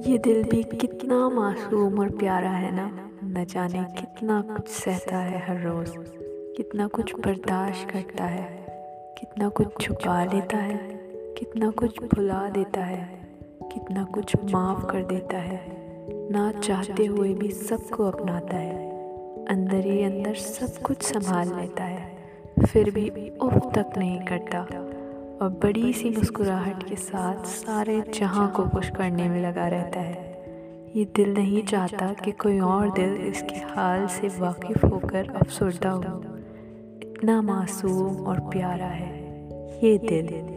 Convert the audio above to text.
ये दिल भी कितना मासूम और प्यारा है ना? न जाने कितना कुछ सहता है हर रोज़। कितना कुछ बर्दाश्त करता है। कितना कुछ छुपा लेता है। कितना कुछ भुला देता है। कितना कुछ माफ़ कर देता है। ना चाहते हुए भी सबको अपनाता है। अंदर ही अंदर सब कुछ संभाल लेता है। फिर भी उफ तक नहीं करता। और बड़ी सी मुस्कुराहट के साथ सारे जहाँ को खुश करने में लगा रहता है। ये दिल नहीं चाहता कि कोई और दिल इसके हाल से वाकिफ़ होकर अफसरदा हो। इतना मासूम और प्यारा है। ये दिल।